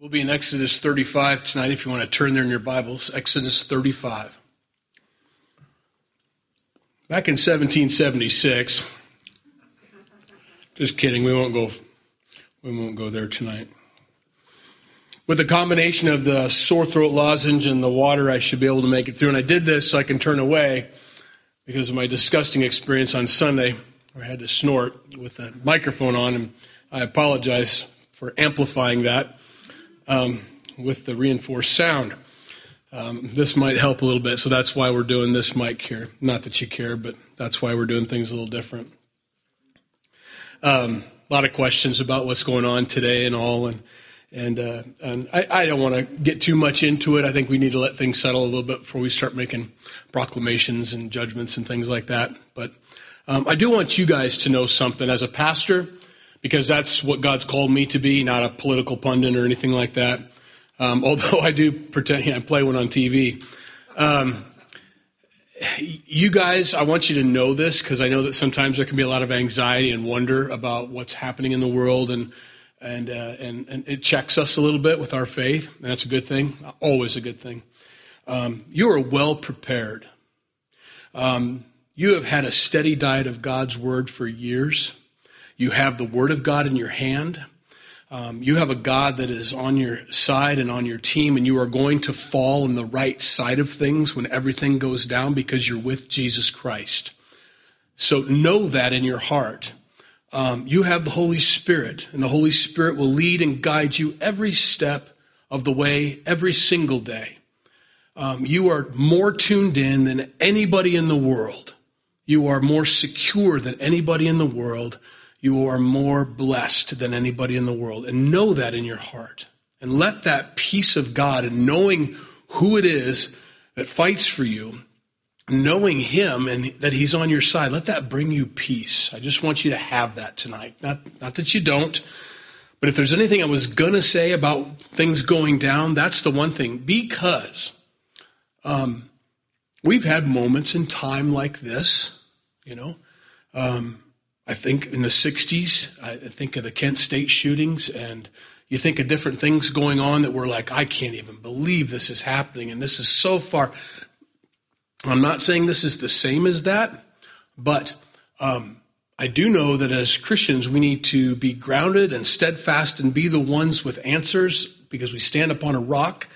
We'll be in Exodus 35 tonight if you want to turn there in your Bibles. Exodus 35. Back in 1776, just kidding, we won't go we won't go there tonight. With a combination of the sore throat lozenge and the water, I should be able to make it through. And I did this so I can turn away because of my disgusting experience on Sunday where I had to snort with a microphone on, and I apologize for amplifying that um, with the reinforced sound. Um, this might help a little bit, so that's why we're doing this mic here. Not that you care, but that's why we're doing things a little different. Um, a lot of questions about what's going on today and all, and and uh, and I, I don't want to get too much into it. I think we need to let things settle a little bit before we start making proclamations and judgments and things like that. But um, I do want you guys to know something as a pastor because that's what God's called me to be, not a political pundit or anything like that. Um, although I do pretend I play one on TV. Um, you guys, I want you to know this because I know that sometimes there can be a lot of anxiety and wonder about what's happening in the world, and and uh, and, and it checks us a little bit with our faith, and that's a good thing, always a good thing. Um, you are well prepared. Um, you have had a steady diet of God's word for years. You have the Word of God in your hand. Um, you have a God that is on your side and on your team, and you are going to fall on the right side of things when everything goes down because you're with Jesus Christ. So know that in your heart. Um, you have the Holy Spirit, and the Holy Spirit will lead and guide you every step of the way, every single day. Um, you are more tuned in than anybody in the world. You are more secure than anybody in the world you are more blessed than anybody in the world. And know that in your heart. And let that peace of God and knowing who it is that fights for you, knowing Him and that He's on your side, let that bring you peace. I just want you to have that tonight. Not, not that you don't, but if there's anything I was going to say about things going down, that's the one thing. Because um, we've had moments in time like this, you know. Um, I think in the 60s, I think of the Kent State shootings, and you think of different things going on that we're like, I can't even believe this is happening, and this is so far. I'm not saying this is the same as that, but um, I do know that as Christians, we need to be grounded and steadfast and be the ones with answers because we stand upon a rock.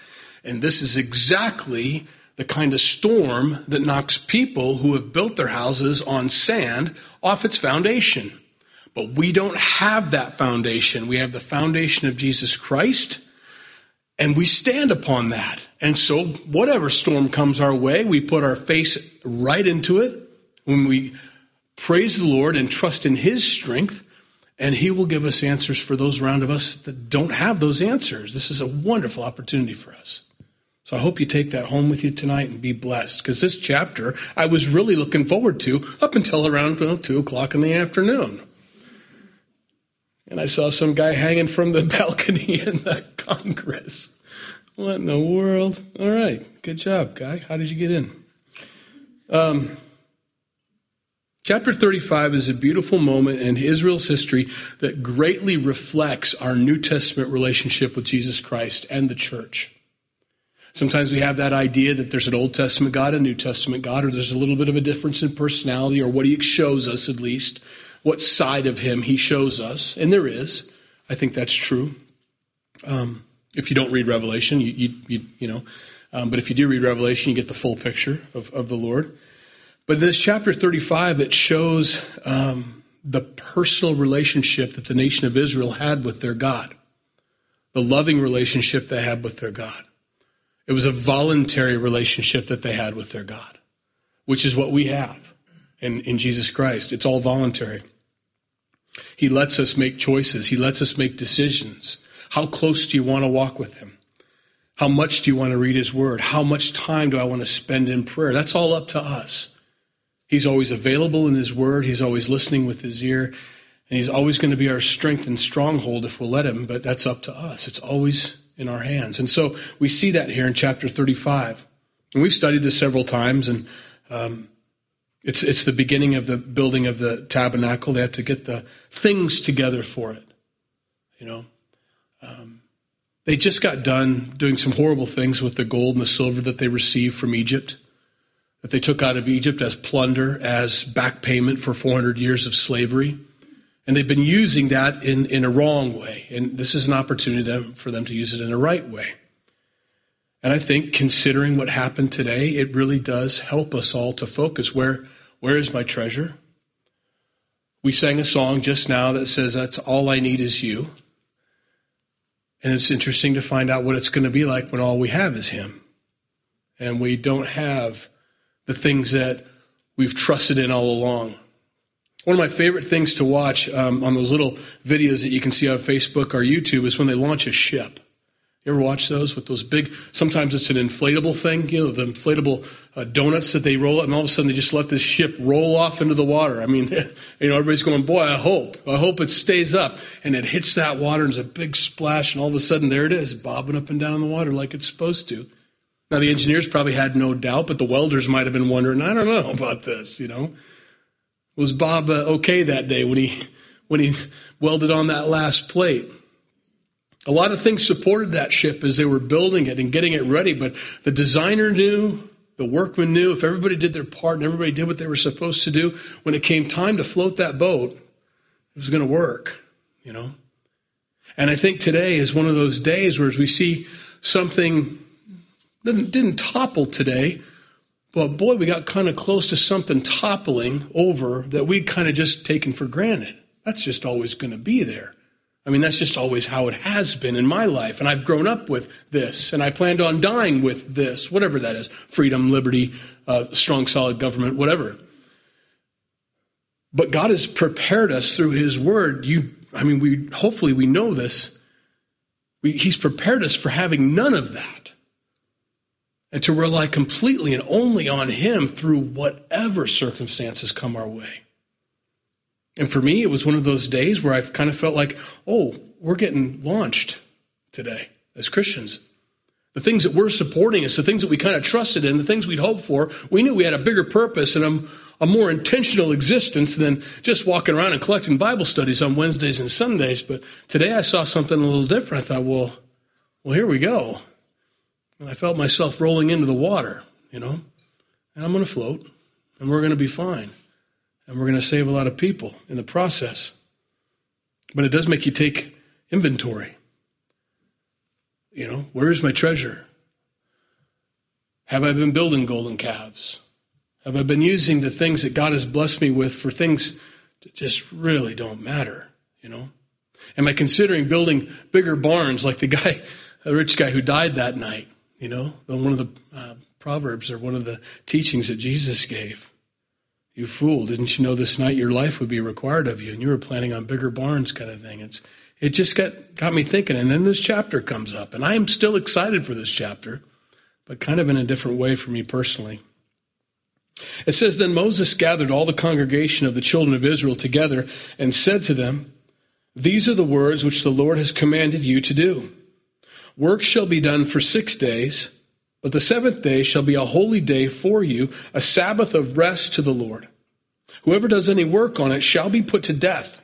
And this is exactly the kind of storm that knocks people who have built their houses on sand off its foundation. But we don't have that foundation. We have the foundation of Jesus Christ, and we stand upon that. And so, whatever storm comes our way, we put our face right into it when we praise the Lord and trust in His strength, and He will give us answers for those around of us that don't have those answers. This is a wonderful opportunity for us. So I hope you take that home with you tonight and be blessed. Because this chapter I was really looking forward to up until around well, 2 o'clock in the afternoon. And I saw some guy hanging from the balcony in the Congress. What in the world? All right. Good job, guy. How did you get in? Um, chapter 35 is a beautiful moment in Israel's history that greatly reflects our New Testament relationship with Jesus Christ and the church. Sometimes we have that idea that there's an Old Testament God, a New Testament God, or there's a little bit of a difference in personality, or what he shows us at least, what side of him he shows us. And there is. I think that's true. Um, if you don't read Revelation, you, you, you, you know, um, but if you do read Revelation, you get the full picture of, of the Lord. But this chapter 35, it shows um, the personal relationship that the nation of Israel had with their God, the loving relationship they had with their God. It was a voluntary relationship that they had with their God, which is what we have in, in Jesus Christ. It's all voluntary. He lets us make choices. He lets us make decisions. How close do you want to walk with Him? How much do you want to read His Word? How much time do I want to spend in prayer? That's all up to us. He's always available in His Word. He's always listening with His ear. And He's always going to be our strength and stronghold if we'll let Him, but that's up to us. It's always in our hands. And so we see that here in chapter 35. And we've studied this several times, and um, it's, it's the beginning of the building of the tabernacle. They have to get the things together for it, you know. Um, They just got done doing some horrible things with the gold and the silver that they received from Egypt, that they took out of Egypt as plunder, as back payment for 400 years of slavery. And they've been using that in, in a wrong way. And this is an opportunity for them to use it in a right way. And I think considering what happened today, it really does help us all to focus. Where, where is my treasure? We sang a song just now that says, That's all I need is you. And it's interesting to find out what it's going to be like when all we have is Him. And we don't have the things that we've trusted in all along. One of my favorite things to watch um, on those little videos that you can see on Facebook or YouTube is when they launch a ship. You ever watch those with those big? Sometimes it's an inflatable thing, you know, the inflatable uh, donuts that they roll, and all of a sudden they just let this ship roll off into the water. I mean, you know, everybody's going, "Boy, I hope, I hope it stays up." And it hits that water, and there's a big splash, and all of a sudden there it is, bobbing up and down in the water like it's supposed to. Now the engineers probably had no doubt, but the welders might have been wondering, "I don't know about this," you know. Was Bob uh, okay that day when he when he welded on that last plate? A lot of things supported that ship as they were building it and getting it ready, but the designer knew, the workmen knew, if everybody did their part and everybody did what they were supposed to do, when it came time to float that boat, it was going to work, you know? And I think today is one of those days where as we see something didn't, didn't topple today, but boy, we got kind of close to something toppling over that we'd kind of just taken for granted. That's just always going to be there. I mean, that's just always how it has been in my life. And I've grown up with this, and I planned on dying with this, whatever that is freedom, liberty, uh, strong, solid government, whatever. But God has prepared us through His Word. You, I mean, we hopefully we know this. We, he's prepared us for having none of that, and to rely completely and only on Him through whatever circumstances come our way. And for me, it was one of those days where I've kind of felt like, oh, we're getting launched today as Christians. The things that we're supporting us, the things that we kind of trusted in, the things we'd hoped for, we knew we had a bigger purpose and a, a more intentional existence than just walking around and collecting Bible studies on Wednesdays and Sundays. But today I saw something a little different. I thought, well, well, here we go. And I felt myself rolling into the water, you know, and I'm going to float and we're going to be fine and we're going to save a lot of people in the process. But it does make you take inventory. You know, where is my treasure? Have I been building golden calves? Have I been using the things that God has blessed me with for things that just really don't matter? You know? Am I considering building bigger barns like the guy, the rich guy who died that night? You know, one of the uh, proverbs or one of the teachings that Jesus gave. You fool, didn't you know this night your life would be required of you and you were planning on bigger barns kind of thing. It's it just got got me thinking and then this chapter comes up and I am still excited for this chapter, but kind of in a different way for me personally. It says then Moses gathered all the congregation of the children of Israel together and said to them, These are the words which the Lord has commanded you to do. Work shall be done for 6 days, but the seventh day shall be a holy day for you, a Sabbath of rest to the Lord. Whoever does any work on it shall be put to death.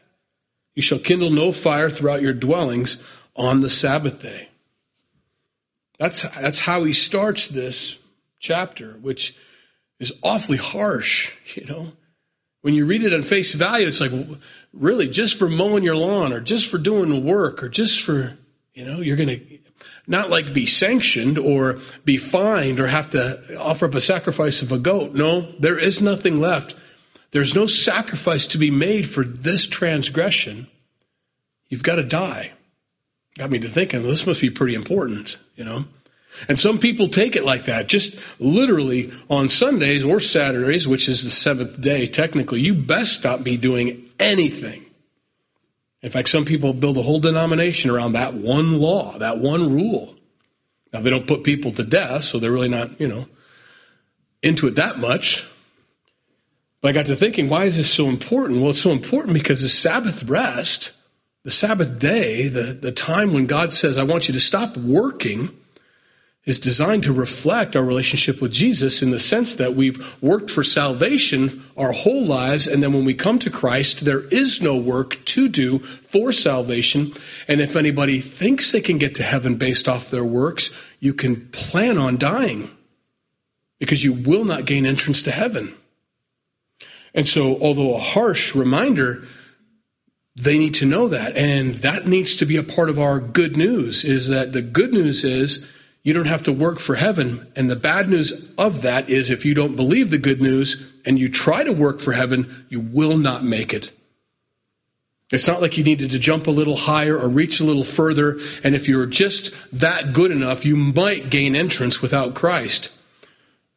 You shall kindle no fire throughout your dwellings on the Sabbath day. That's, that's how he starts this chapter, which is awfully harsh, you know. When you read it on face value, it's like, really, just for mowing your lawn or just for doing work or just for, you know, you're going to not like be sanctioned or be fined or have to offer up a sacrifice of a goat. No, there is nothing left. There's no sacrifice to be made for this transgression. You've got to die. Got me to thinking, this must be pretty important, you know? And some people take it like that, just literally on Sundays or Saturdays, which is the seventh day, technically, you best not be doing anything. In fact, some people build a whole denomination around that one law, that one rule. Now, they don't put people to death, so they're really not, you know, into it that much. But I got to thinking, why is this so important? Well, it's so important because the Sabbath rest, the Sabbath day, the, the time when God says, I want you to stop working is designed to reflect our relationship with Jesus in the sense that we've worked for salvation our whole lives, and then when we come to Christ, there is no work to do for salvation. And if anybody thinks they can get to heaven based off their works, you can plan on dying because you will not gain entrance to heaven. And so, although a harsh reminder, they need to know that. And that needs to be a part of our good news is that the good news is you don't have to work for heaven. And the bad news of that is if you don't believe the good news and you try to work for heaven, you will not make it. It's not like you needed to jump a little higher or reach a little further. And if you're just that good enough, you might gain entrance without Christ.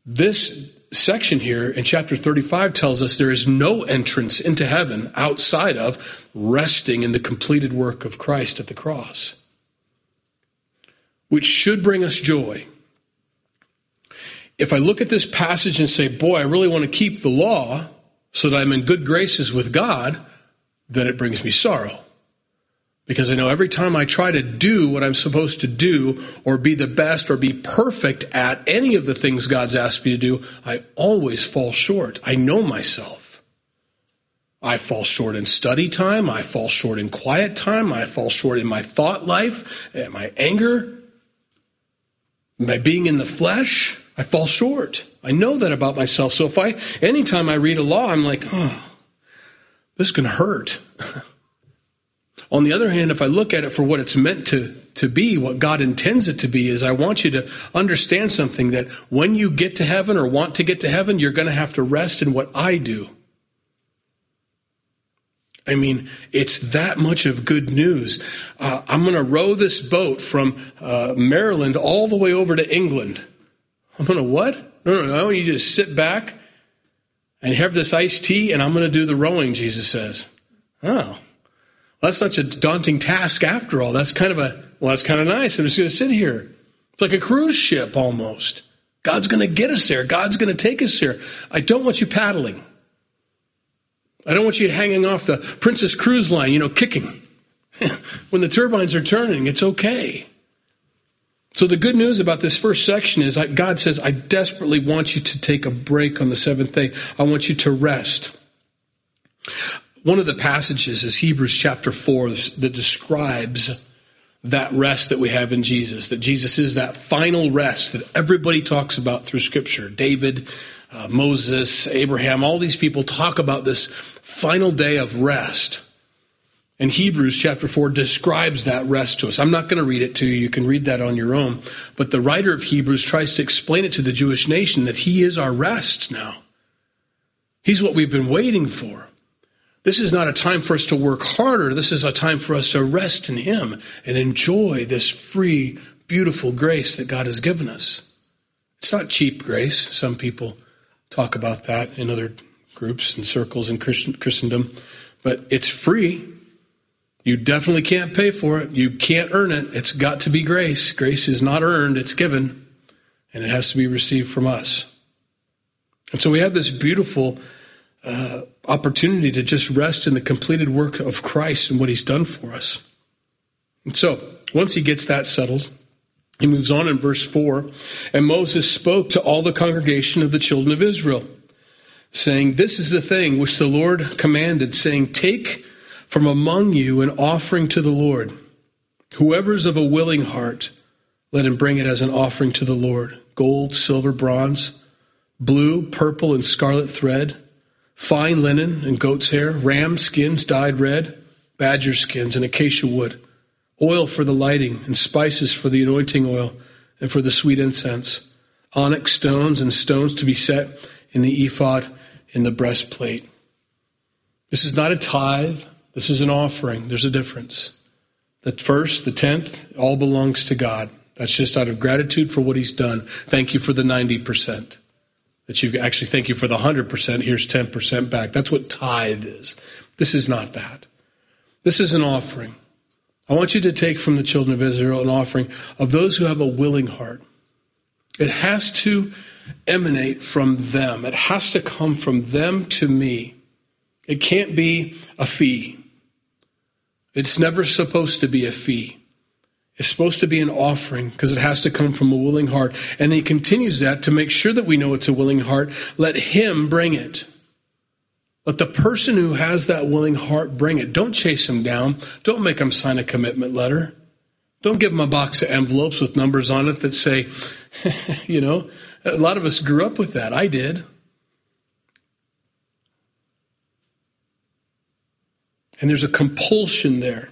This section here in chapter 35 tells us there is no entrance into heaven outside of resting in the completed work of Christ at the cross, which should bring us joy. If I look at this passage and say, boy, I really want to keep the law so that I'm in good graces with God, then it brings me sorrow. Because I know every time I try to do what I'm supposed to do or be the best or be perfect at any of the things God's asked me to do, I always fall short. I know myself. I fall short in study time. I fall short in quiet time. I fall short in my thought life, my anger, my being in the flesh. I fall short. I know that about myself. So if I, anytime I read a law, I'm like, oh, this to hurt. On the other hand, if I look at it for what it's meant to, to be, what God intends it to be, is I want you to understand something that when you get to heaven or want to get to heaven, you're going to have to rest in what I do. I mean, it's that much of good news. Uh, I'm going to row this boat from uh, Maryland all the way over to England. I'm going to what? No, no, no. I want you to sit back and have this iced tea, and I'm going to do the rowing, Jesus says. Oh, that's such a daunting task after all. That's kind of a, well, that's kind of nice. I'm just going to sit here. It's like a cruise ship almost. God's going to get us there. God's going to take us there. I don't want you paddling. I don't want you hanging off the Princess Cruise line, you know, kicking. when the turbines are turning, it's okay. So the good news about this first section is God says, I desperately want you to take a break on the seventh day. I want you to rest. One of the passages is Hebrews chapter 4 that describes that rest that we have in Jesus, that Jesus is that final rest that everybody talks about through Scripture. David, uh, Moses, Abraham, all these people talk about this final day of rest. And Hebrews chapter 4 describes that rest to us. I'm not going to read it to you. You can read that on your own. But the writer of Hebrews tries to explain it to the Jewish nation that he is our rest now. He's what we've been waiting for. This is not a time for us to work harder. This is a time for us to rest in Him and enjoy this free, beautiful grace that God has given us. It's not cheap grace. Some people talk about that in other groups and circles in Christendom, but it's free. You definitely can't pay for it. You can't earn it. It's got to be grace. Grace is not earned, it's given, and it has to be received from us. And so we have this beautiful uh, opportunity to just rest in the completed work of Christ and what he's done for us. And so, once he gets that settled, he moves on in verse 4 And Moses spoke to all the congregation of the children of Israel, saying, This is the thing which the Lord commanded, saying, Take from among you an offering to the Lord. Whoever is of a willing heart, let him bring it as an offering to the Lord. Gold, silver, bronze, blue, purple, and scarlet thread fine linen and goat's hair, ram skins dyed red, badger skins and acacia wood, oil for the lighting, and spices for the anointing oil and for the sweet incense, onyx stones and stones to be set in the ephod in the breastplate. This is not a tithe, this is an offering. There's a difference. The first, the tenth, all belongs to God. That's just out of gratitude for what He's done. Thank you for the 90% that you actually thank you for the 100%, here's 10% back. That's what tithe is. This is not that. This is an offering. I want you to take from the children of Israel an offering of those who have a willing heart. It has to emanate from them. It has to come from them to me. It can't be a fee. It's never supposed to be a fee. It's supposed to be an offering because it has to come from a willing heart. And he continues that to make sure that we know it's a willing heart. Let him bring it. Let the person who has that willing heart bring it. Don't chase him down. Don't make him sign a commitment letter. Don't give him a box of envelopes with numbers on it that say, you know, a lot of us grew up with that. I did. And there's a compulsion there.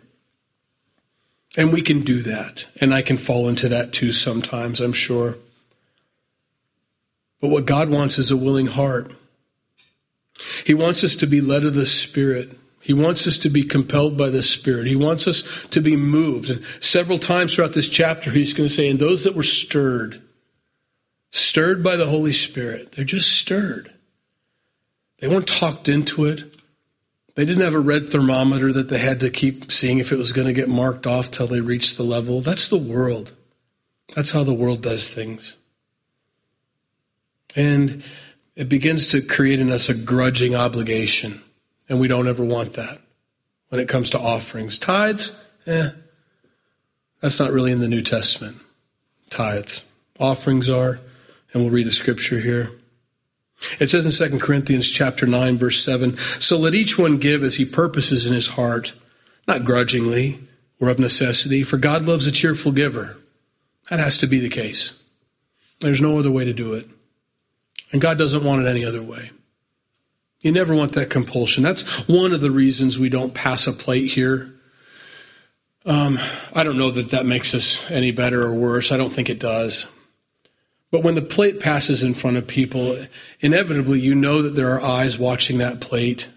And we can do that. And I can fall into that too sometimes, I'm sure. But what God wants is a willing heart. He wants us to be led of the Spirit. He wants us to be compelled by the Spirit. He wants us to be moved. And several times throughout this chapter, he's going to say, and those that were stirred, stirred by the Holy Spirit, they're just stirred. They weren't talked into it. They didn't have a red thermometer that they had to keep seeing if it was going to get marked off till they reached the level. That's the world. That's how the world does things. And it begins to create in us a grudging obligation. And we don't ever want that when it comes to offerings. Tithes, eh, that's not really in the New Testament. Tithes. Offerings are, and we'll read a scripture here. It says in 2 Corinthians chapter 9 verse 7, so let each one give as he purposes in his heart, not grudgingly or of necessity, for God loves a cheerful giver. That has to be the case. There's no other way to do it. And God doesn't want it any other way. You never want that compulsion. That's one of the reasons we don't pass a plate here. Um, I don't know that that makes us any better or worse. I don't think it does. But when the plate passes in front of people, inevitably you know that there are eyes watching that plate.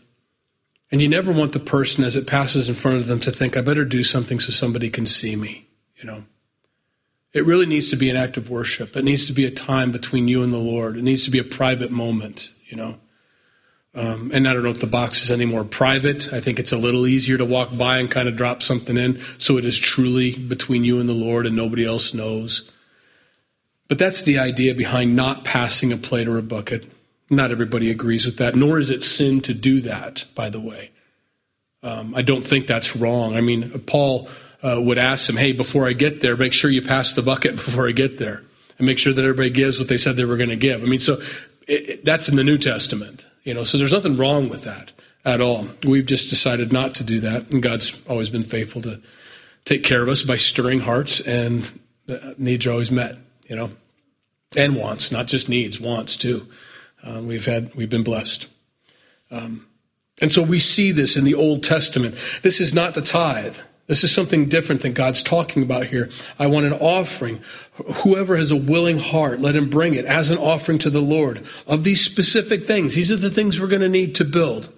And you never want the person as it passes in front of them to think, I better do something so somebody can see me, you know. It really needs to be an act of worship. It needs to be a time between you and the Lord. It needs to be a private moment, you know. Um, and I don't know if the box is any more private. I think it's a little easier to walk by and kind of drop something in so it is truly between you and the Lord and nobody else knows. But that's the idea behind not passing a plate or a bucket. Not everybody agrees with that, nor is it sin to do that, by the way. Um, I don't think that's wrong. I mean, Paul uh, would ask him, hey, before I get there, make sure you pass the bucket before I get there. And make sure that everybody gives what they said they were going to give. I mean, so it, it, that's in the New Testament, you know, so there's nothing wrong with that at all. We've just decided not to do that. And God's always been faithful to take care of us by stirring hearts, and needs are always met you know, and wants, not just needs, wants too. Uh, we've had, we've been blessed. Um, and so we see this in the Old Testament. This is not the tithe. This is something different than God's talking about here. I want an offering. Whoever has a willing heart, let him bring it as an offering to the Lord of these specific things. These are the things we're going to need to build.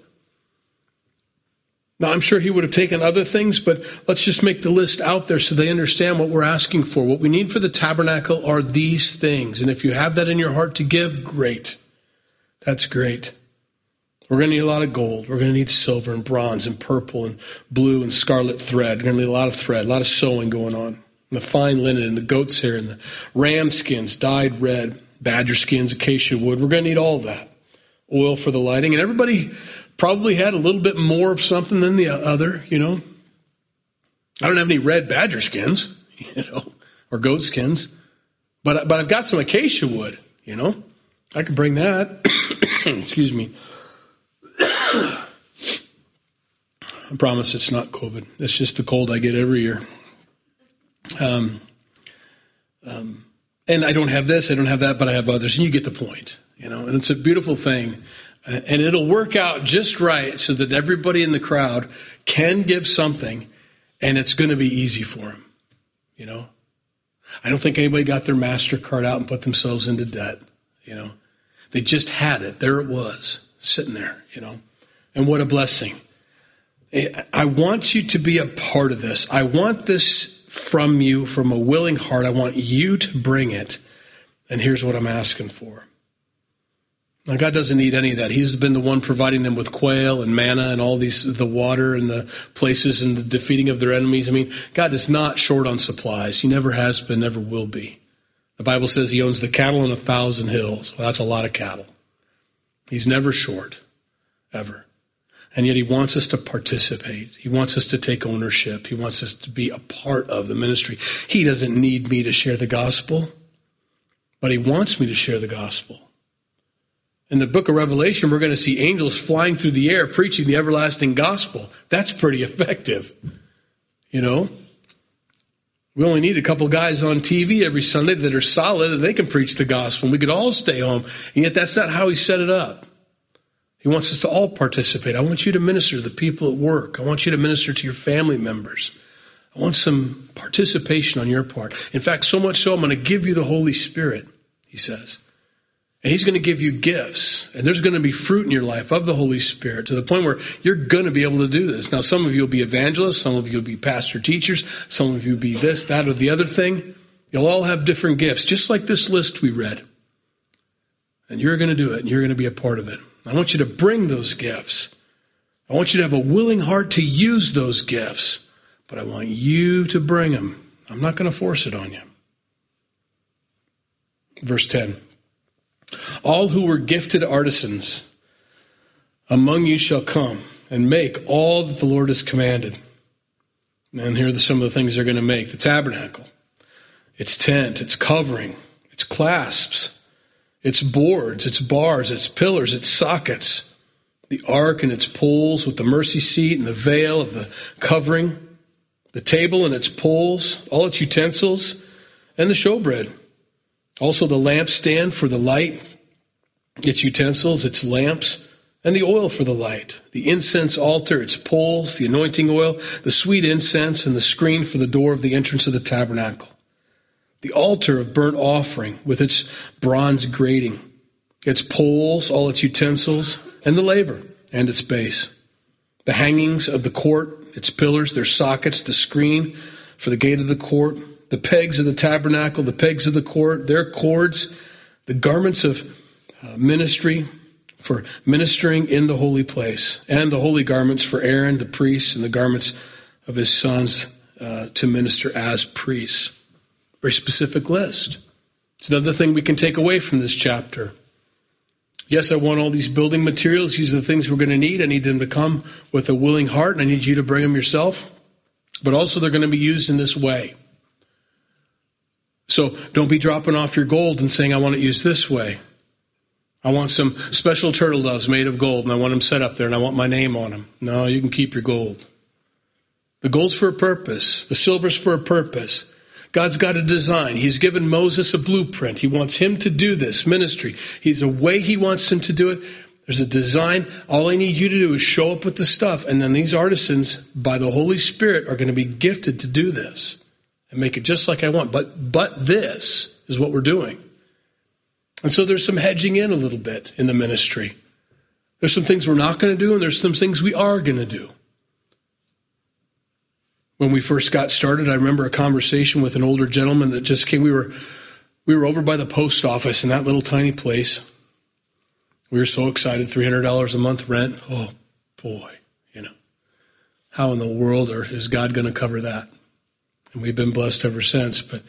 Now, I'm sure he would have taken other things, but let's just make the list out there so they understand what we're asking for. What we need for the tabernacle are these things. And if you have that in your heart to give, great. That's great. We're going to need a lot of gold. We're going to need silver and bronze and purple and blue and scarlet thread. We're going to need a lot of thread, a lot of sewing going on. And the fine linen and the goat's hair and the ram skins dyed red, badger skins, acacia wood. We're going to need all that. Oil for the lighting. And everybody probably had a little bit more of something than the other, you know. I don't have any red badger skins, you know, or goat skins, but but I've got some acacia wood, you know. I could bring that. Excuse me. I promise it's not COVID. It's just the cold I get every year. Um, um, and I don't have this, I don't have that, but I have others, and you get the point, you know. And it's a beautiful thing and it'll work out just right so that everybody in the crowd can give something and it's going to be easy for them. You know, I don't think anybody got their MasterCard out and put themselves into debt. You know, they just had it. There it was sitting there, you know, and what a blessing. I want you to be a part of this. I want this from you from a willing heart. I want you to bring it. And here's what I'm asking for. Now, God doesn't need any of that. He's been the one providing them with quail and manna and all these, the water and the places and the defeating of their enemies. I mean, God is not short on supplies. He never has been, never will be. The Bible says he owns the cattle on a thousand hills. Well, that's a lot of cattle. He's never short, ever. And yet he wants us to participate. He wants us to take ownership. He wants us to be a part of the ministry. He doesn't need me to share the gospel, but he wants me to share the gospel. In the book of Revelation, we're going to see angels flying through the air preaching the everlasting gospel. That's pretty effective. You know? We only need a couple guys on TV every Sunday that are solid and they can preach the gospel and we could all stay home. And yet that's not how he set it up. He wants us to all participate. I want you to minister to the people at work. I want you to minister to your family members. I want some participation on your part. In fact, so much so, I'm going to give you the Holy Spirit, he says. And he's going to give you gifts. And there's going to be fruit in your life of the Holy Spirit to the point where you're going to be able to do this. Now, some of you will be evangelists. Some of you will be pastor teachers. Some of you will be this, that, or the other thing. You'll all have different gifts, just like this list we read. And you're going to do it and you're going to be a part of it. I want you to bring those gifts. I want you to have a willing heart to use those gifts, but I want you to bring them. I'm not going to force it on you. Verse 10 All who were gifted artisans among you shall come and make all that the Lord has commanded. And here are some of the things they're going to make the tabernacle, its tent, its covering, its clasps, its boards, its bars, its pillars, its sockets, the ark and its poles with the mercy seat and the veil of the covering, the table and its poles, all its utensils, and the showbread. Also the lampstand for the light, its utensils, its lamps, and the oil for the light, the incense altar, its poles, the anointing oil, the sweet incense, and the screen for the door of the entrance of the tabernacle. The altar of burnt offering with its bronze grating, its poles, all its utensils, and the laver and its base, the hangings of the court, its pillars, their sockets, the screen for the gate of the court, the pegs of the tabernacle, the pegs of the court, their cords, the garments of uh, ministry for ministering in the holy place, and the holy garments for Aaron the priest, and the garments of his sons uh, to minister as priests. Very specific list. It's another thing we can take away from this chapter. Yes, I want all these building materials. These are the things we're going to need. I need them to come with a willing heart, and I need you to bring them yourself. But also, they're going to be used in this way. So don't be dropping off your gold and saying, I want it used this way. I want some special turtle doves made of gold, and I want them set up there, and I want my name on them. No, you can keep your gold. The gold's for a purpose, the silver's for a purpose. God's got a design. He's given Moses a blueprint. He wants him to do this ministry. He's a way he wants him to do it. There's a design. All I need you to do is show up with the stuff. And then these artisans, by the Holy Spirit, are going to be gifted to do this and make it just like I want. But, but this is what we're doing. And so there's some hedging in a little bit in the ministry. There's some things we're not going to do, and there's some things we are going to do when we first got started, I remember a conversation with an older gentleman that just came. We were we were over by the post office in that little tiny place. We were so excited, three hundred dollars a month rent. Oh boy, you know, how in the world are, is God going to cover that? And we've been blessed ever since. But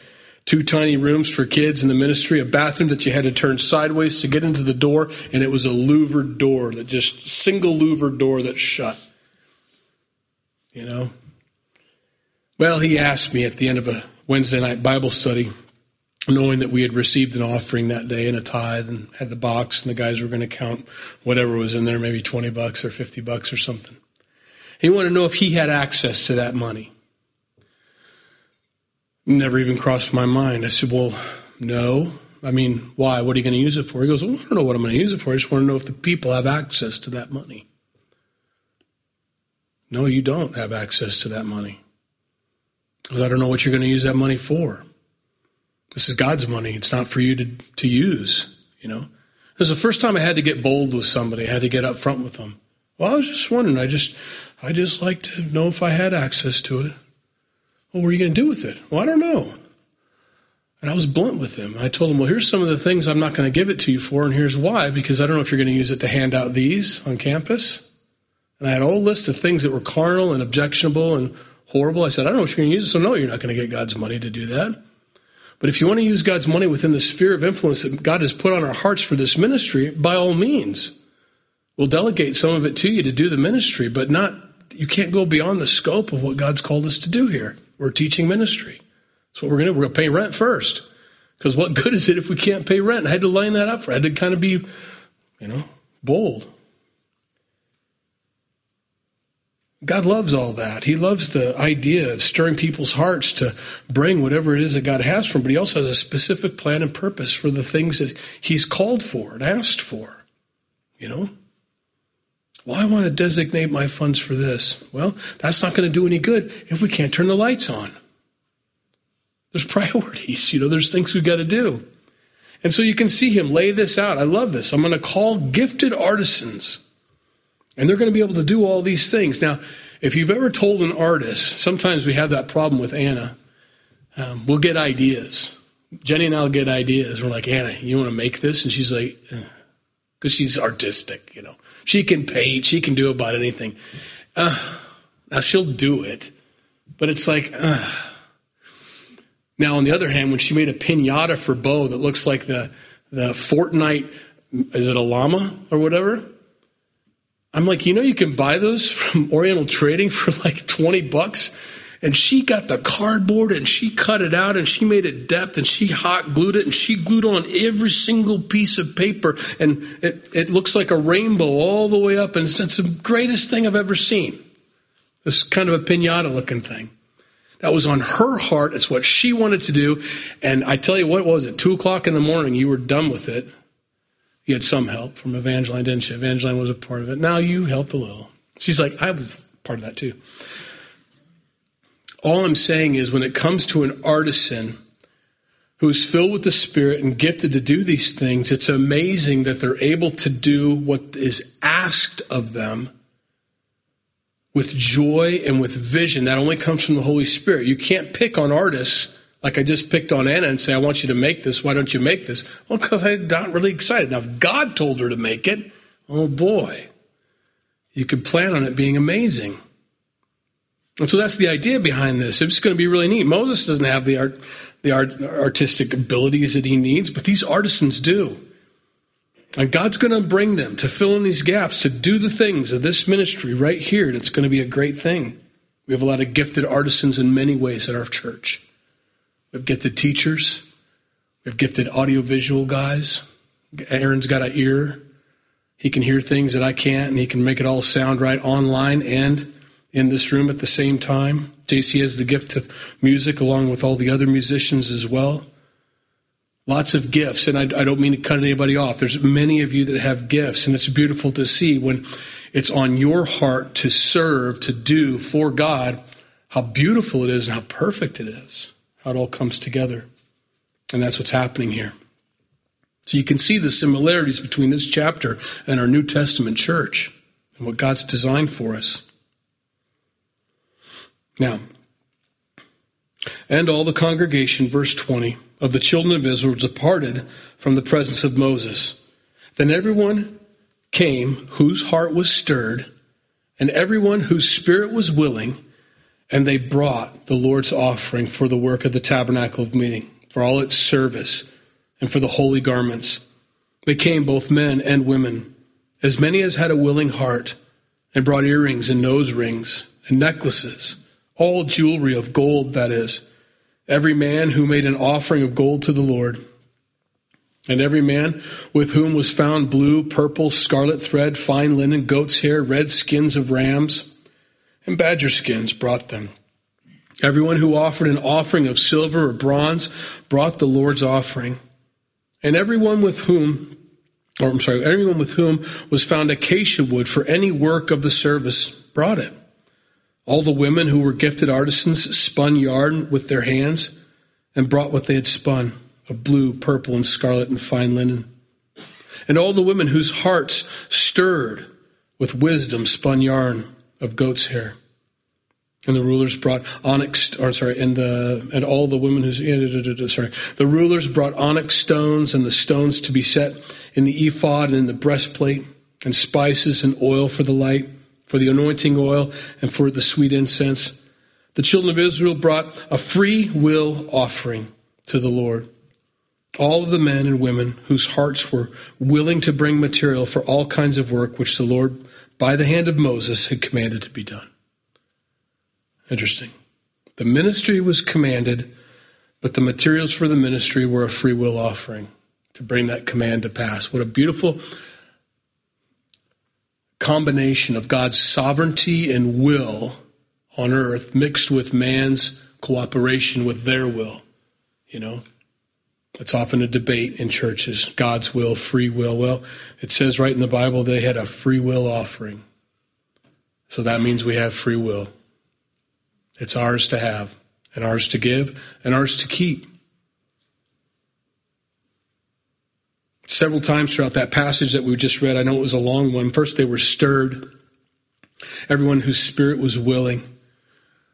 two tiny rooms for kids in the ministry, a bathroom that you had to turn sideways to get into the door, and it was a louvered door that just single louvered door that shut. You know, well, he asked me at the end of a Wednesday night Bible study, knowing that we had received an offering that day and a tithe and had the box and the guys were going to count whatever was in there, maybe 20 bucks or 50 bucks or something. He wanted to know if he had access to that money. Never even crossed my mind. I said, well, no. I mean, why? What are you going to use it for? He goes, well, I don't know what I'm going to use it for. I just want to know if the people have access to that money. No, you don't have access to that money. Because I don't know what you're going to use that money for. This is God's money. It's not for you to, to use, you know. It was the first time I had to get bold with somebody. I had to get up front with them. Well, I was just wondering. I just, I just like to know if I had access to it. Well, what are you going to do with it? Well, I don't know. And I was blunt with him. I told him, well, here's some of the things I'm not going to give it to you for, and here's why, because I don't know if you're going to use it to hand out these on campus. And I had a whole list of things that were carnal and objectionable and horrible. I said, I don't know if you're going to use it. So, no, you're not going to get God's money to do that. But if you want to use God's money within the sphere of influence that God has put on our hearts for this ministry, by all means, We'll delegate some of it to you to do the ministry, but not, you can't go beyond the scope of what God's called us to do here. We're teaching ministry. That's what we're going to do. We're going to pay rent first. Because what good is it if we can't pay rent? I had to line that up for. I had to kind of be, you know, bold. God loves all that. He loves the idea of stirring people's hearts to bring whatever it is that God has for them, but He also has a specific plan and purpose for the things that He's called for and asked for. You know? Well, I want to designate my funds for this. Well, that's not going to do any good if we can't turn the lights on. There's priorities, you know, there's things we've got to do. And so you can see him lay this out. I love this. I'm going to call gifted artisans and they're going to be able to do all these things. Now, if you've ever told an artist, sometimes we have that problem with Anna. Um, we'll get ideas. Jenny and I'll get ideas. We're like, Anna, you want to make this? And she's like, because she's artistic, you know. She can paint, she can do about anything. Uh, now she'll do it, but it's like, uh. now on the other hand, when she made a pinata for Bo that looks like the the Fortnite, is it a llama or whatever? I'm like, you know, you can buy those from Oriental Trading for like 20 bucks. And she got the cardboard and she cut it out and she made it depth and she hot glued it and she glued on every single piece of paper. And it, it looks like a rainbow all the way up. And it's, it's the greatest thing I've ever seen. This kind of a pinata looking thing. That was on her heart. It's what she wanted to do. And I tell you what, what was it? Two o'clock in the morning, you were done with it. You had some help from Evangeline, didn't you? Evangeline was a part of it. Now you helped a little. She's like, I was part of that too. All I'm saying is when it comes to an artisan who is filled with the Spirit and gifted to do these things, it's amazing that they're able to do what is asked of them with joy and with vision. That only comes from the Holy Spirit. You can't pick on artists like I just picked on Anna and say, I want you to make this. Why don't you make this? Well, because I'm not really excited. Now, if God told her to make it, oh boy, you could plan on it being amazing. And so that's the idea behind this. It's going to be really neat. Moses doesn't have the art, the art, artistic abilities that he needs, but these artisans do. And God's going to bring them to fill in these gaps, to do the things of this ministry right here, and it's going to be a great thing. We have a lot of gifted artisans in many ways at our church. We have gifted teachers. We have gifted audiovisual guys. Aaron's got an ear. He can hear things that I can't, and he can make it all sound right online and in this room at the same time. JC has the gift of music along with all the other musicians as well. Lots of gifts, and I, I, don't mean to cut anybody off. There's many of you that have gifts, and it's beautiful to see when it's on your heart to serve, to do for God, how beautiful it is and how perfect it is how it all comes together. And that's what's happening here. So you can see the similarities between this chapter and our New Testament church and what God's designed for us. Now, and all the congregation, verse 20, of the children of Israel departed from the presence of Moses. Then everyone came whose heart was stirred, and everyone whose spirit was willing, and they brought the Lord's offering for the work of the tabernacle of meeting, for all its service, and for the holy garments. They came, both men and women, as many as had a willing heart, and brought earrings and nose rings and necklaces, all jewelry of gold, that is, every man who made an offering of gold to the Lord. And every man with whom was found blue, purple, scarlet thread, fine linen, goat's hair, red skins of rams, and badger skins brought them. Everyone who offered an offering of silver or bronze brought the Lord's offering. And everyone with whom, or I'm sorry, everyone with whom was found acacia wood for any work of the service brought it. All the women who were gifted artisans spun yarn with their hands and brought what they had spun of blue, purple, and scarlet and fine linen. And all the women whose hearts stirred with wisdom spun yarn of goat's hair. And the rulers brought onyx, or sorry, and the and all the women who sorry, the rulers brought onyx stones and the stones to be set in the ephod and in the breastplate, and spices and oil for the light, for the anointing oil, and for the sweet incense. The children of Israel brought a free will offering to the Lord. all of the men and women whose hearts were willing to bring material for all kinds of work which the Lord, by the hand of Moses, had commanded to be done. Interesting. The ministry was commanded, but the materials for the ministry were a free will offering to bring that command to pass. What a beautiful combination of God's sovereignty and will on earth mixed with man's cooperation with their will. You know, it's often a debate in churches God's will, free will. Well, it says right in the Bible they had a free will offering. So that means we have free will. It's ours to have, and ours to give, and ours to keep. Several times throughout that passage that we just read, I know it was a long one. First, they were stirred. Everyone whose spirit was willing.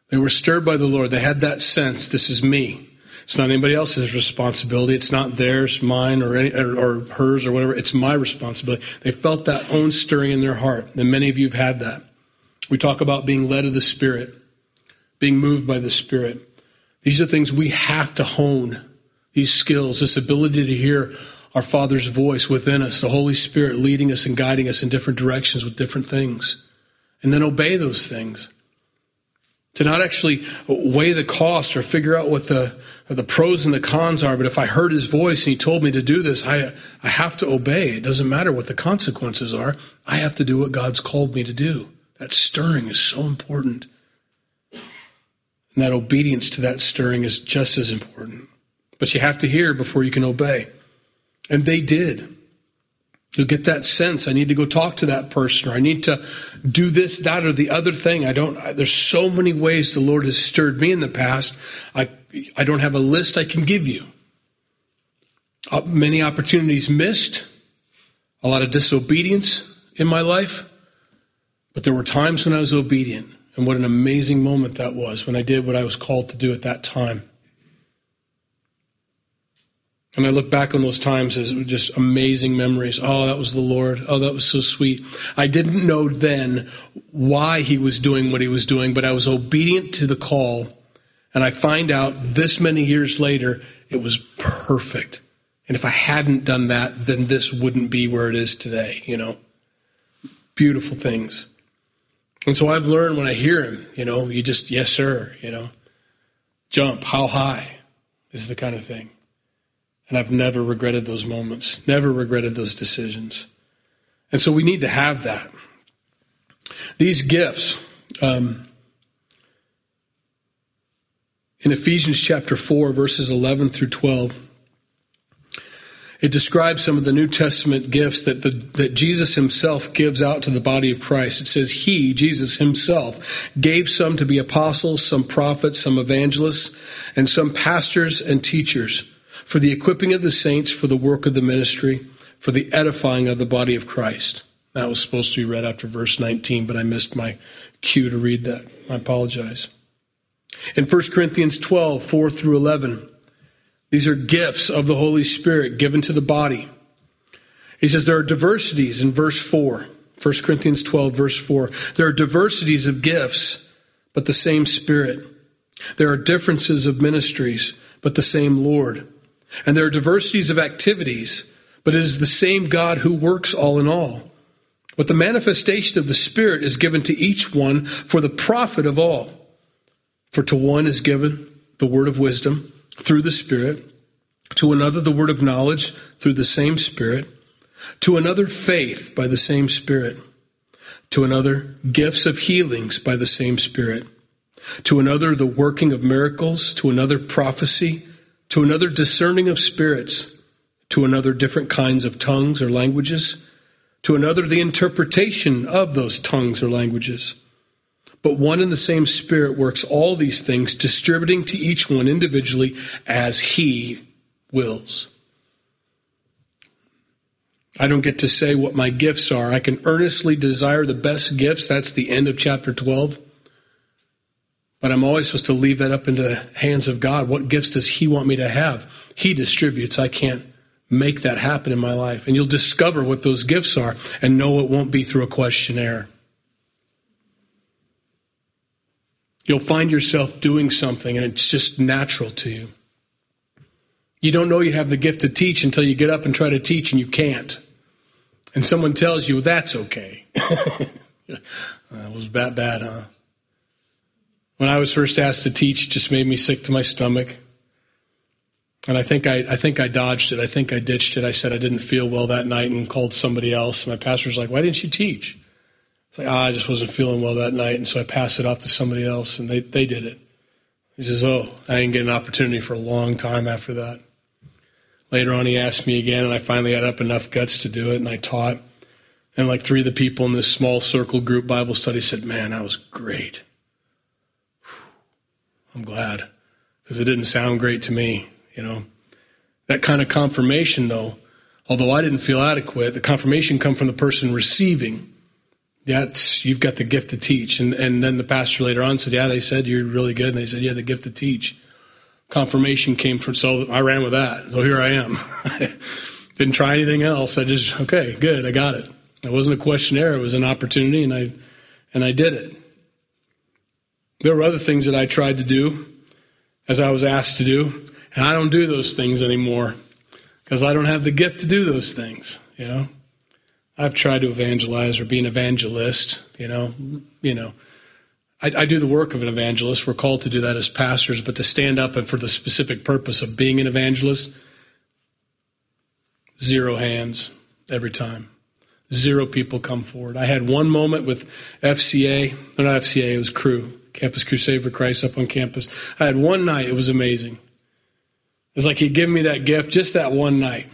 They were stirred by the Lord. They had that sense this is me. It's not anybody else's responsibility. It's not theirs, mine, or, any, or, or hers, or whatever. It's my responsibility. They felt that own stirring in their heart. And many of you have had that. We talk about being led of the Spirit, being moved by the Spirit. These are things we have to hone. These skills, this ability to hear our Father's voice within us, the Holy Spirit leading us and guiding us in different directions with different things. And then obey those things to not actually weigh the costs or figure out what the the pros and the cons are. But if I heard his voice and he told me to do this, I I have to obey. It doesn't matter what the consequences are. I have to do what God's called me to do. That stirring is so important. And that obedience to that stirring is just as important. But you have to hear before you can obey. And they did. You'll get that sense. I need to go talk to that person, or I need to do this, that, or the other thing. I don't, there's so many ways the Lord has stirred me in the past. I, I don't have a list I can give you. Uh, many opportunities missed, a lot of disobedience in my life, but there were times when I was obedient. And what an amazing moment that was when I did what I was called to do at that time. And I look back on those times as just amazing memories. Oh, that was the Lord. Oh, that was so sweet. I didn't know then why he was doing what he was doing, but I was obedient to the call. And I find out this many years later, it was perfect. And if I hadn't done that, then this wouldn't be where it is today, you know? Beautiful things. And so I've learned when I hear him, you know, you just, yes, sir, you know, jump, how high is the kind of thing. And I've never regretted those moments, never regretted those decisions. And so we need to have that. These gifts, um, in Ephesians chapter 4, verses 11 through 12, it describes some of the New Testament gifts that, the, that Jesus himself gives out to the body of Christ. It says, He, Jesus himself, gave some to be apostles, some prophets, some evangelists, and some pastors and teachers for the equipping of the saints for the work of the ministry, for the edifying of the body of Christ. That was supposed to be read after verse 19, but I missed my cue to read that. I apologize. In 1 Corinthians 12, 4 through 11, these are gifts of the Holy Spirit given to the body. He says there are diversities in verse 4. 1 Corinthians 12, verse 4. There are diversities of gifts, but the same Spirit. There are differences of ministries, but the same Lord. And there are diversities of activities, but it is the same God who works all in all. But the manifestation of the Spirit is given to each one for the profit of all. For to one is given the word of wisdom through the Spirit, to another the word of knowledge through the same Spirit, to another faith by the same Spirit, to another gifts of healings by the same Spirit, to another the working of miracles, to another prophecy to another discerning of spirits, to another different kinds of tongues or languages, to another the interpretation of those tongues or languages. But one and the same Spirit works all these things, distributing to each one individually as He wills. I don't get to say what my gifts are. I can earnestly desire the best gifts. That's the end of chapter 12. But I'm always supposed to leave that up into the hands of God. What gifts does He want me to have? He distributes. I can't make that happen in my life. And you'll discover what those gifts are and know it won't be through a questionnaire. You'll find yourself doing something and it's just natural to you. You don't know you have the gift to teach until you get up and try to teach and you can't. And someone tells you that's okay. that was bad, bad, huh? When I was first asked to teach, just made me sick to my stomach. And I think I, I think I dodged it. I think I ditched it. I said I didn't feel well that night and called somebody else. My pastor was like, "Why didn't you teach?" It's like, ah, I just wasn't feeling well that night, and so I passed it off to somebody else, and they they did it. He says, "Oh, I didn't get an opportunity for a long time after that." Later on, he asked me again, and I finally had up enough guts to do it, and I taught. And like three of the people in this small circle group Bible study said, Man, that was great. I'm glad because it didn't sound great to me, you know. That kind of confirmation, though, although I didn't feel adequate, the confirmation come from the person receiving. That's you've got the gift to teach, and and then the pastor later on said, "Yeah, they said you're really good," and they said, "You had the gift to teach." confirmation came from, so I ran with that. So here I am. Didn't try anything else. I just, okay, good, I got it. It wasn't a questionnaire, it was an opportunity, and I, and I did it. There were other things that I tried to do as I was asked to do, and I don't do those things anymore because I don't have the gift to do those things, you know. I've tried to evangelize or be an evangelist, you know, you know. I, I, do the work of an evangelist. We're called to do that as pastors, but to stand up and for the specific purpose of being an evangelist, zero hands every time. Zero people come forward. I had one moment with FCA, or not FCA, it was Cru, Campus Crusade for Christ up on campus. I had one night, it was amazing. It's like he'd given me that gift just that one night,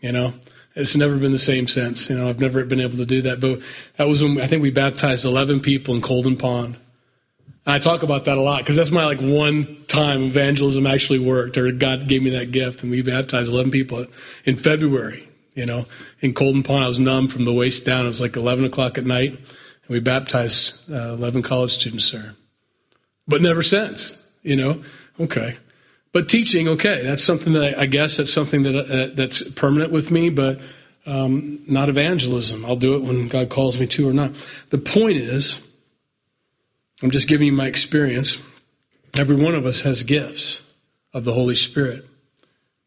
you know. It's never been the same since. You know, I've never been able to do that. But that was when I think we baptized 11 people in Colden Pond. I talk about that a lot because that's my like one time evangelism actually worked, or God gave me that gift, and we baptized eleven people in February. You know, in Colden Pond, I was numb from the waist down. It was like eleven o'clock at night, and we baptized uh, eleven college students there. But never since. You know, okay. But teaching, okay, that's something that I, I guess that's something that uh, that's permanent with me, but um, not evangelism. I'll do it when God calls me to or not. The point is I'm just giving you my experience. Every one of us has gifts of the Holy Spirit.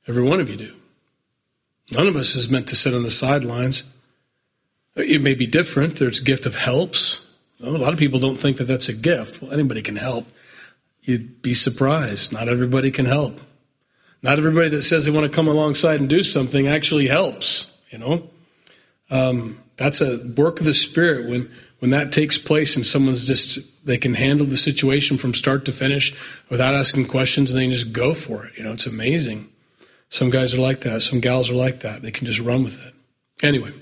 Every one of you do. None of us is meant to sit on the sidelines. It may be different. There's gift of helps. a lot of people don't think that that's a gift. Well, anybody can help. You'd be surprised. Not everybody can help. Not everybody that says they want to come alongside and do something actually helps. You know, um, that's a work of the Spirit. When when that takes place and someone's just they can handle the situation from start to finish without asking questions and they just go for it you know? It's amazing. Some guys are like that. Some gals are like that. They can just run with it. Anyway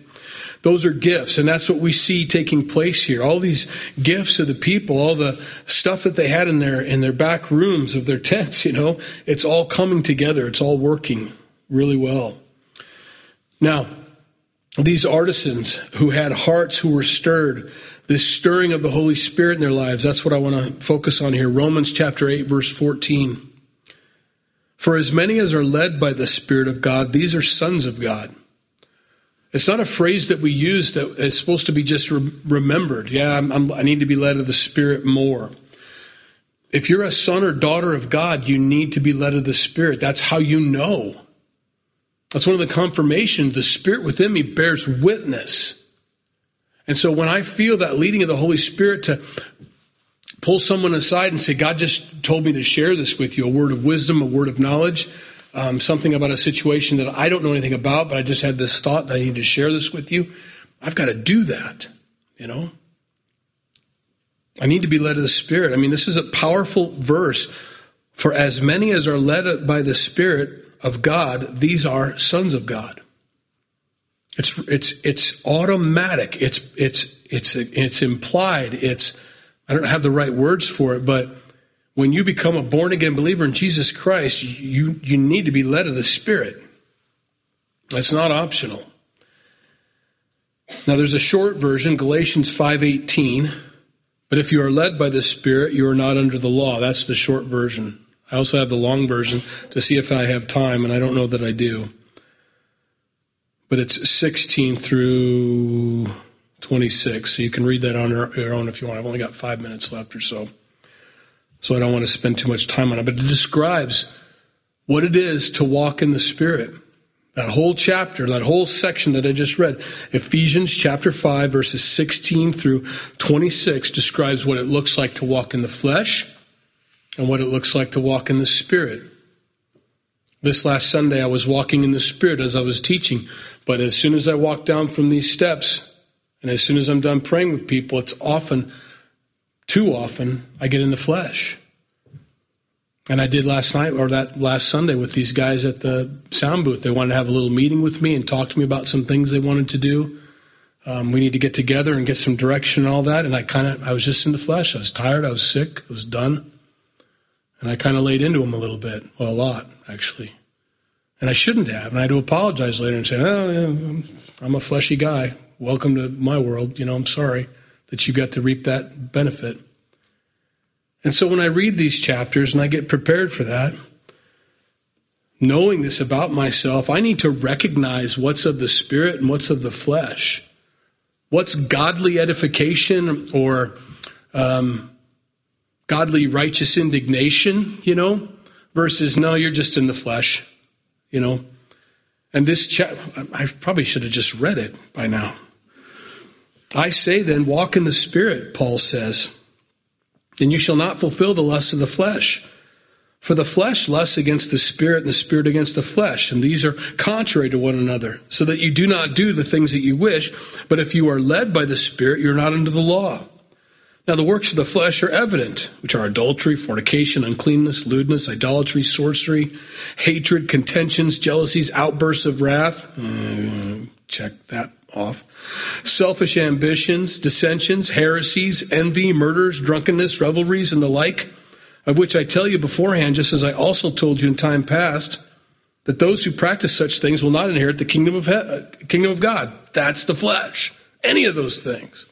those are gifts and that's what we see taking place here all these gifts of the people all the stuff that they had in their in their back rooms of their tents you know it's all coming together it's all working really well now these artisans who had hearts who were stirred, this stirring of the Holy Spirit in their lives. That's what I want to focus on here. Romans chapter 8, verse 14. For as many as are led by the Spirit of God, these are sons of God. It's not a phrase that we use that is supposed to be just re- remembered. Yeah, I'm, I'm, i need to be led of the Spirit more. If you're a son or daughter of God, you need to be led of the Spirit. That's how you know. That's one of the confirmations. The Spirit within me bears witness. And so when I feel that leading of the Holy Spirit to pull someone aside and say, God just told me to share this with you, a word of wisdom, a word of knowledge, um, something about a situation that I don't know anything about, but I just had this thought that I need to share this with you. I've got to do that, you know? I need to be led of the Spirit. I mean, this is a powerful verse. For as many as are led by the Spirit, of God, these are sons of God. It's it's it's automatic. It's it's it's it's implied. It's I don't have the right words for it, but when you become a born again believer in Jesus Christ, you you need to be led of the Spirit. That's not optional. Now there's a short version, Galatians 5:18, but if you are led by the Spirit, you are not under the law. That's the short version. I also have the long version to see if I have time, and I don't know that I do. But it's 16 through 26, so you can read that on your own if you want. I've only got five minutes left or so. So I don't want to spend too much time on it. But it describes what it is to walk in the Spirit. That whole chapter, that whole section that I just read, Ephesians chapter 5, verses 16 through 26, describes what it looks like to walk in the flesh and what it looks like to walk in the Spirit. This last Sunday, I was walking in the Spirit as I was teaching, but as soon as I walk down from these steps, and as soon as I'm done praying with people, it's often, too often, I get in the flesh. And I did last night or that last Sunday with these guys at the sound booth. They wanted to have a little meeting with me and talk to me about some things they wanted to do. Um, we need to get together and get some direction and all that. And I kind of, I was just in the flesh. I was tired. I was sick. I was done. And I kind of laid into them a little bit. Well, a lot, actually. And I shouldn't have. And I had to apologize later and say, oh, I'm a fleshy guy. Welcome to my world. You know, I'm sorry that you got to reap that benefit. And so when I read these chapters and I get prepared for that, knowing this about myself, I need to recognize what's of the spirit and what's of the flesh. What's godly edification or um, godly righteous indignation, you know, versus no, you're just in the flesh, you know. And this chap, I probably should have just read it by now. I say then, walk in the Spirit, Paul says and you shall not fulfill the lust of the flesh. For the flesh lusts against the spirit, and the spirit against the flesh, and these are contrary to one another, so that you do not do the things that you wish. But if you are led by the spirit, you're not under the law. Now the works of the flesh are evident, which are adultery, fornication, uncleanness, lewdness, idolatry, sorcery, hatred, contentions, jealousies, outbursts of wrath. Mm, check that off. Selfish ambitions, dissensions, heresies, envy, murders, drunkenness, revelries, and the like, of which I tell you beforehand, just as I also told you in time past, that those who practice such things will not inherit the kingdom of he- uh, kingdom of God. That's the flesh. Any of those things.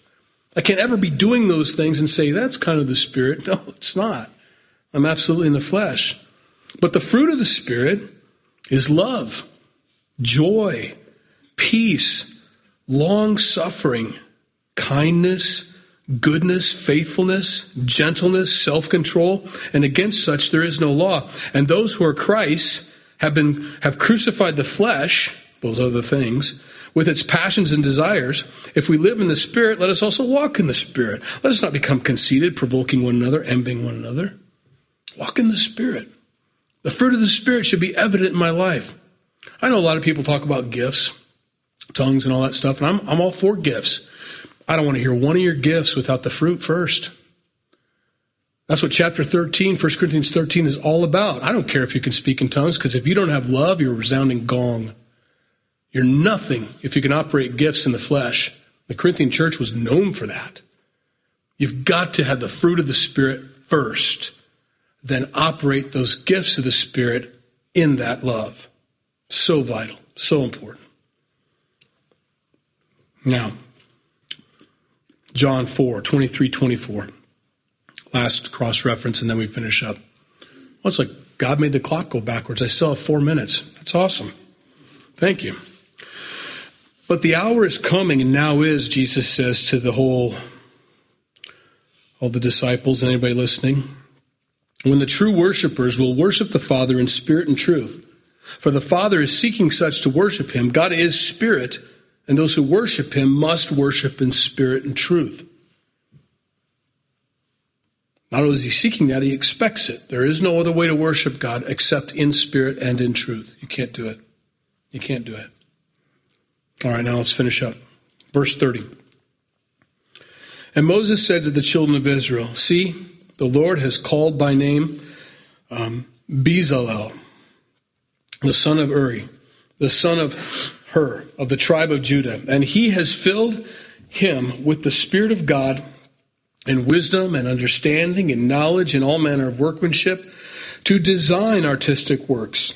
I can't ever be doing those things and say that's kind of the spirit. No, it's not. I'm absolutely in the flesh. But the fruit of the spirit is love, joy, peace, long suffering, kindness, goodness, faithfulness, gentleness, self control, and against such there is no law. And those who are Christ have been have crucified the flesh, those other things, with its passions and desires. If we live in the Spirit, let us also walk in the Spirit. Let us not become conceited, provoking one another, envying one another. Walk in the Spirit. The fruit of the Spirit should be evident in my life. I know a lot of people talk about gifts tongues and all that stuff. And I'm, I'm all for gifts. I don't want to hear one of your gifts without the fruit first. That's what chapter 13, 1 Corinthians 13 is all about. I don't care if you can speak in tongues, because if you don't have love, you're a resounding gong. You're nothing if you can operate gifts in the flesh. The Corinthian church was known for that. You've got to have the fruit of the Spirit first, then operate those gifts of the Spirit in that love. So vital, so important. Now, John 4, 23, 24. Last cross reference, and then we finish up. Well, it's like God made the clock go backwards. I still have four minutes. That's awesome. Thank you. But the hour is coming, and now is, Jesus says to the whole, all the disciples, and anybody listening, when the true worshipers will worship the Father in spirit and truth. For the Father is seeking such to worship him. God is spirit and those who worship him must worship in spirit and truth. Not only is he seeking that, he expects it. There is no other way to worship God except in spirit and in truth. You can't do it. You can't do it. All right, now let's finish up. Verse 30. And Moses said to the children of Israel, See, the Lord has called by name um, Bezalel, the son of Uri, the son of Hur of the tribe of Judah, and he has filled him with the Spirit of God and wisdom and understanding and knowledge and all manner of workmanship to design artistic works,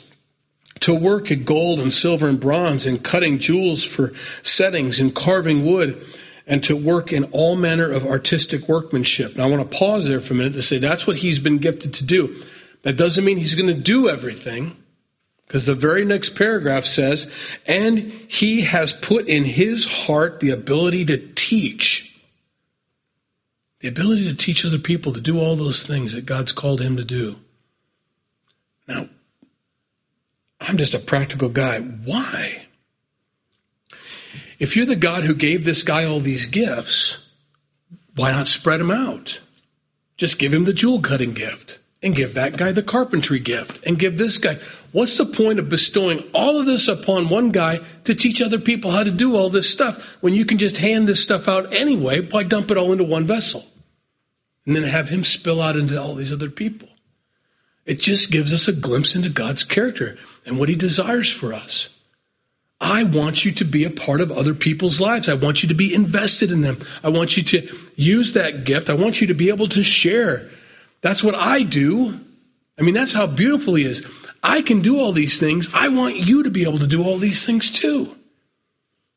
to work at gold and silver and bronze and cutting jewels for settings and carving wood and to work in all manner of artistic workmanship. Now I want to pause there for a minute to say that's what he's been gifted to do. That doesn't mean he's going to do everything. Because the very next paragraph says, and he has put in his heart the ability to teach. The ability to teach other people to do all those things that God's called him to do. Now, I'm just a practical guy. Why? If you're the God who gave this guy all these gifts, why not spread them out? Just give him the jewel cutting gift and give that guy the carpentry gift and give this guy. What's the point of bestowing all of this upon one guy to teach other people how to do all this stuff when you can just hand this stuff out anyway? Why dump it all into one vessel and then have him spill out into all these other people? It just gives us a glimpse into God's character and what he desires for us. I want you to be a part of other people's lives. I want you to be invested in them. I want you to use that gift. I want you to be able to share. That's what I do. I mean, that's how beautiful he is. I can do all these things. I want you to be able to do all these things too.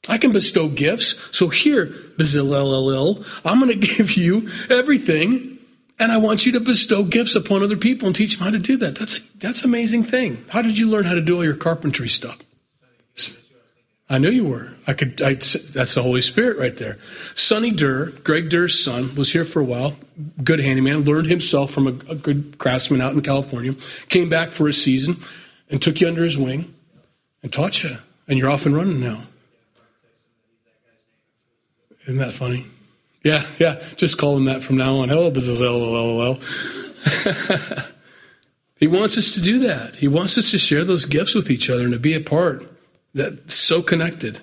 I can bestow gifts. So here, Bezalel, I'm going to give you everything. And I want you to bestow gifts upon other people and teach them how to do that. That's, that's an amazing thing. How did you learn how to do all your carpentry stuff? I knew you were. I could. I, that's the Holy Spirit right there. Sonny Durr, Greg Durr's son, was here for a while. Good handyman. Learned himself from a, good craftsman out in California. Came back for a season and took you under his wing and taught you. And you're off and running now. Isn't that funny? Yeah, yeah. Just call him that from now on. Hello, hello. he wants us to do that. He wants us to share those gifts with each other and to be a part that's so connected.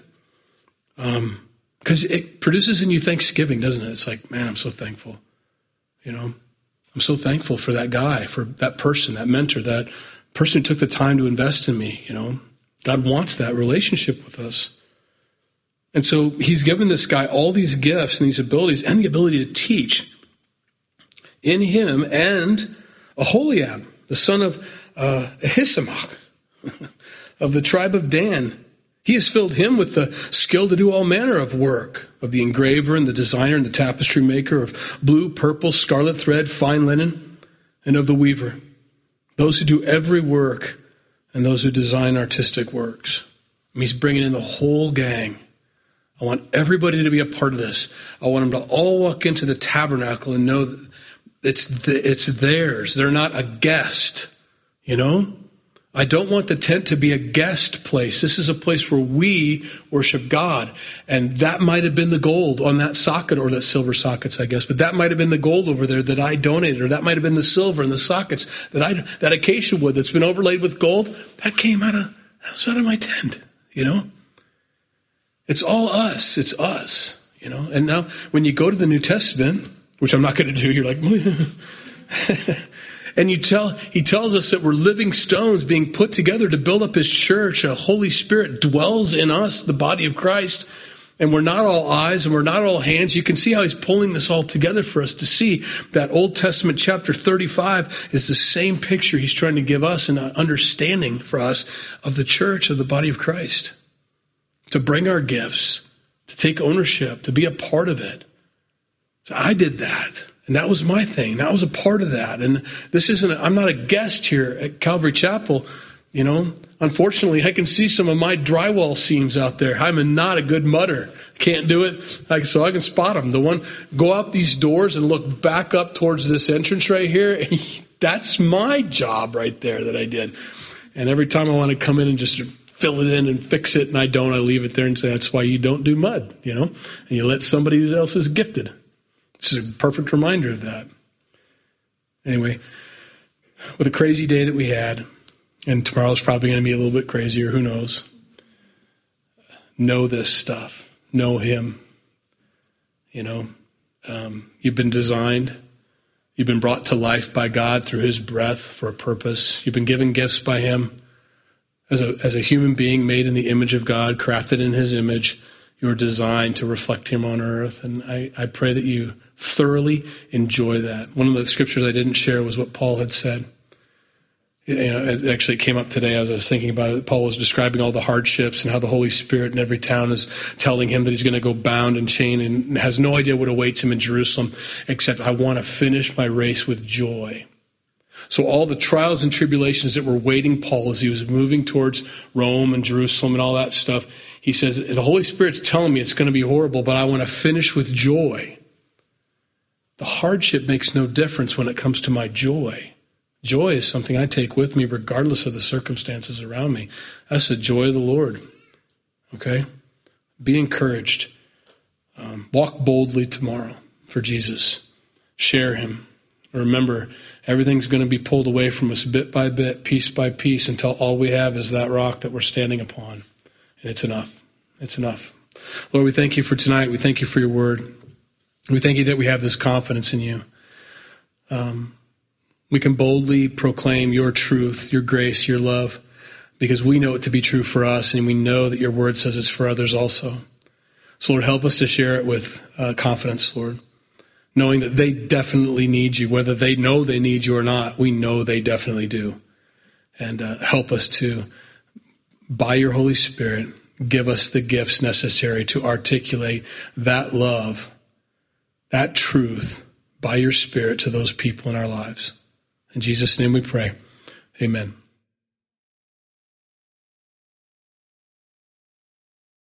Um, because it produces in you thanksgiving, doesn't it? It's like, man, I'm so thankful. You know, I'm so thankful for that guy, for that person, that mentor, that person who took the time to invest in me. You know, God wants that relationship with us. And so he's given this guy all these gifts and these abilities and the ability to teach in him and Aholiab, the son of uh, Ahisamach, of the tribe of Dan. He has filled him with the skill to do all manner of work of the engraver and the designer and the tapestry maker, of blue, purple, scarlet thread, fine linen, and of the weaver. Those who do every work and those who design artistic works. he's bringing in the whole gang. I want everybody to be a part of this. I want them to all walk into the tabernacle and know that it's, it's theirs. They're not a guest, you know? I don't want the tent to be a guest place. This is a place where we worship God. And that might have been the gold on that socket or that silver sockets, I guess, but that might have been the gold over there that I donated, or that might have been the silver and the sockets that I, that acacia wood that's been overlaid with gold. That came out of, that was out of my tent, you know? It's all us. It's us, you know? And now when you go to the New Testament, which I'm not going to do, you're like, And you tell, he tells us that we're living stones being put together to build up his church. A Holy Spirit dwells in us, the body of Christ. And we're not all eyes and we're not all hands. You can see how he's pulling this all together for us to see that Old Testament chapter 35 is the same picture he's trying to give us and an understanding for us of the church, of the body of Christ. To bring our gifts, to take ownership, to be a part of it. So I did that. And that was my thing. That was a part of that. And this isn't, i am not a guest here at Calvary Chapel. You know, unfortunately, I can see some of my drywall seams out there. I'm not a good mudder. Can't do it. So I can spot them. The one, go out these doors and look back up towards this entrance right here. That's my job right there that I did. And every time I want to come in and just fill it in and fix it, and I don't, I leave it there and say, that's why you don't do mud, you know? And you let somebody else is gifted. It's a perfect reminder of that. Anyway, with a crazy day that we had, and tomorrow's probably going to be a little bit crazier, who knows? Know this stuff. Know Him. You know, um, you've been designed. You've been brought to life by God through His breath for a purpose. You've been given gifts by Him. As a, as a human being made in the image of God, crafted in His image, you are designed to reflect Him on earth. And I, I pray that you thoroughly enjoy that. One of the scriptures I didn't share was what Paul had said. You know, it actually came up today as I was thinking about it. Paul was describing all the hardships and how the Holy Spirit in every town is telling him that he's going to go bound and chained and has no idea what awaits him in Jerusalem, except I want to finish my race with joy. So all the trials and tribulations that were waiting Paul as he was moving towards Rome and Jerusalem and all that stuff, he says, the Holy Spirit's telling me it's going to be horrible, but I want to finish with joy. The hardship makes no difference when it comes to my joy. Joy is something I take with me regardless of the circumstances around me. That's the joy of the Lord. Okay? Be encouraged. Um, walk boldly tomorrow for Jesus. Share him. Remember, everything's going to be pulled away from us bit by bit, piece by piece, until all we have is that rock that we're standing upon. And it's enough. It's enough. Lord, we thank you for tonight. We thank you for your word. We thank you that we have this confidence in you. Um, we can boldly proclaim your truth, your grace, your love, because we know it to be true for us, and we know that your word says it's for others also. So, Lord, help us to share it with uh, confidence, Lord, knowing that they definitely need you. Whether they know they need you or not, we know they definitely do. And uh, help us to, by your Holy Spirit, give us the gifts necessary to articulate that love, that truth by your Spirit to those people in our lives. In Jesus' name we pray. Amen.